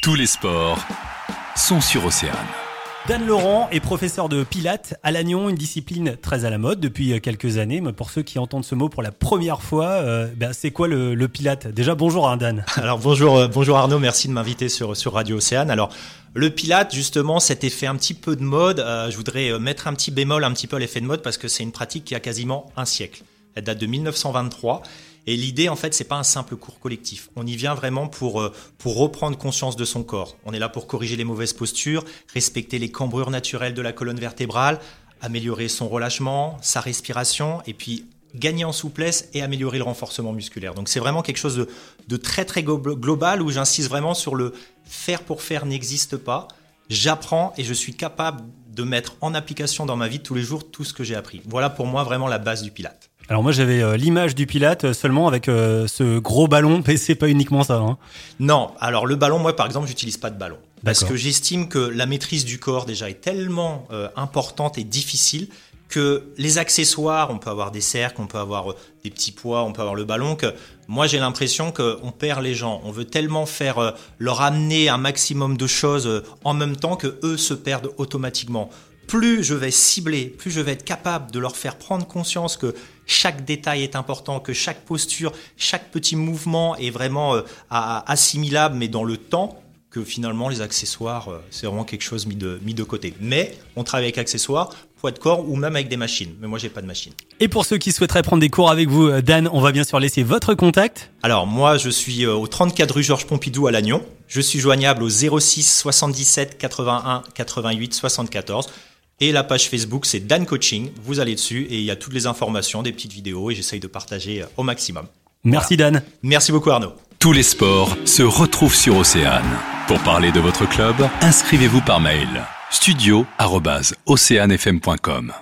Tous les sports sont sur Océane. Dan Laurent est professeur de pilates à Lannion, une discipline très à la mode depuis quelques années. Mais pour ceux qui entendent ce mot pour la première fois, euh, ben, c'est quoi le, le, pilate Déjà, bonjour hein, Dan. Alors bonjour, euh, bonjour Arnaud, merci de m'inviter sur, sur Radio Océane. Alors le pilate, justement, cet effet un petit peu de mode, euh, je voudrais euh, mettre un petit bémol un petit peu à l'effet de mode parce que c'est une pratique qui a quasiment un siècle. Elle date de 1923 et l'idée, en fait, c'est pas un simple cours collectif. On y vient vraiment pour, euh, pour reprendre conscience de son corps. On est là pour corriger les mauvaises postures, respecter les cambrures naturelles de la colonne vertébrale, améliorer son relâchement, sa respiration, et puis gagner en souplesse et améliorer le renforcement musculaire. Donc c'est vraiment quelque chose de, très très global où j'insiste vraiment sur le faire pour faire n'existe pas. J'apprends et je suis capable de mettre en application dans ma vie tous les jours tout ce que j'ai appris. Voilà pour moi vraiment la base du Pilate. Alors moi j'avais euh, l'image du Pilate euh, seulement avec euh, ce gros ballon, mais c'est pas uniquement ça. Hein. Non, alors le ballon, moi par exemple, j'utilise pas de ballon parce que j'estime que la maîtrise du corps déjà est tellement importante et difficile que les accessoires, on peut avoir des cercles, on peut avoir des petits poids, on peut avoir le ballon, que moi j'ai l'impression qu'on perd les gens. On veut tellement faire leur amener un maximum de choses en même temps que eux se perdent automatiquement plus je vais cibler, plus je vais être capable de leur faire prendre conscience que chaque détail est important, que chaque posture, chaque petit mouvement est vraiment euh, assimilable, mais dans le temps, que finalement les accessoires, euh, c'est vraiment quelque chose mis de, mis de côté. Mais on travaille avec accessoires, poids de corps ou même avec des machines. Mais moi, j'ai pas de machine. Et pour ceux qui souhaiteraient prendre des cours avec vous, euh, Dan, on va bien sûr laisser votre contact. Alors moi, je suis au 34 rue Georges Pompidou à Lannion. Je suis joignable au 06 77 81 88 74. Et la page Facebook, c'est Dan Coaching. Vous allez dessus et il y a toutes les informations, des petites vidéos et j'essaye de partager euh, au maximum. Merci Dan. Merci beaucoup Arnaud. Tous les sports se retrouvent sur Océane. Pour parler de votre club, inscrivez-vous par mail studio@oceanfm.com.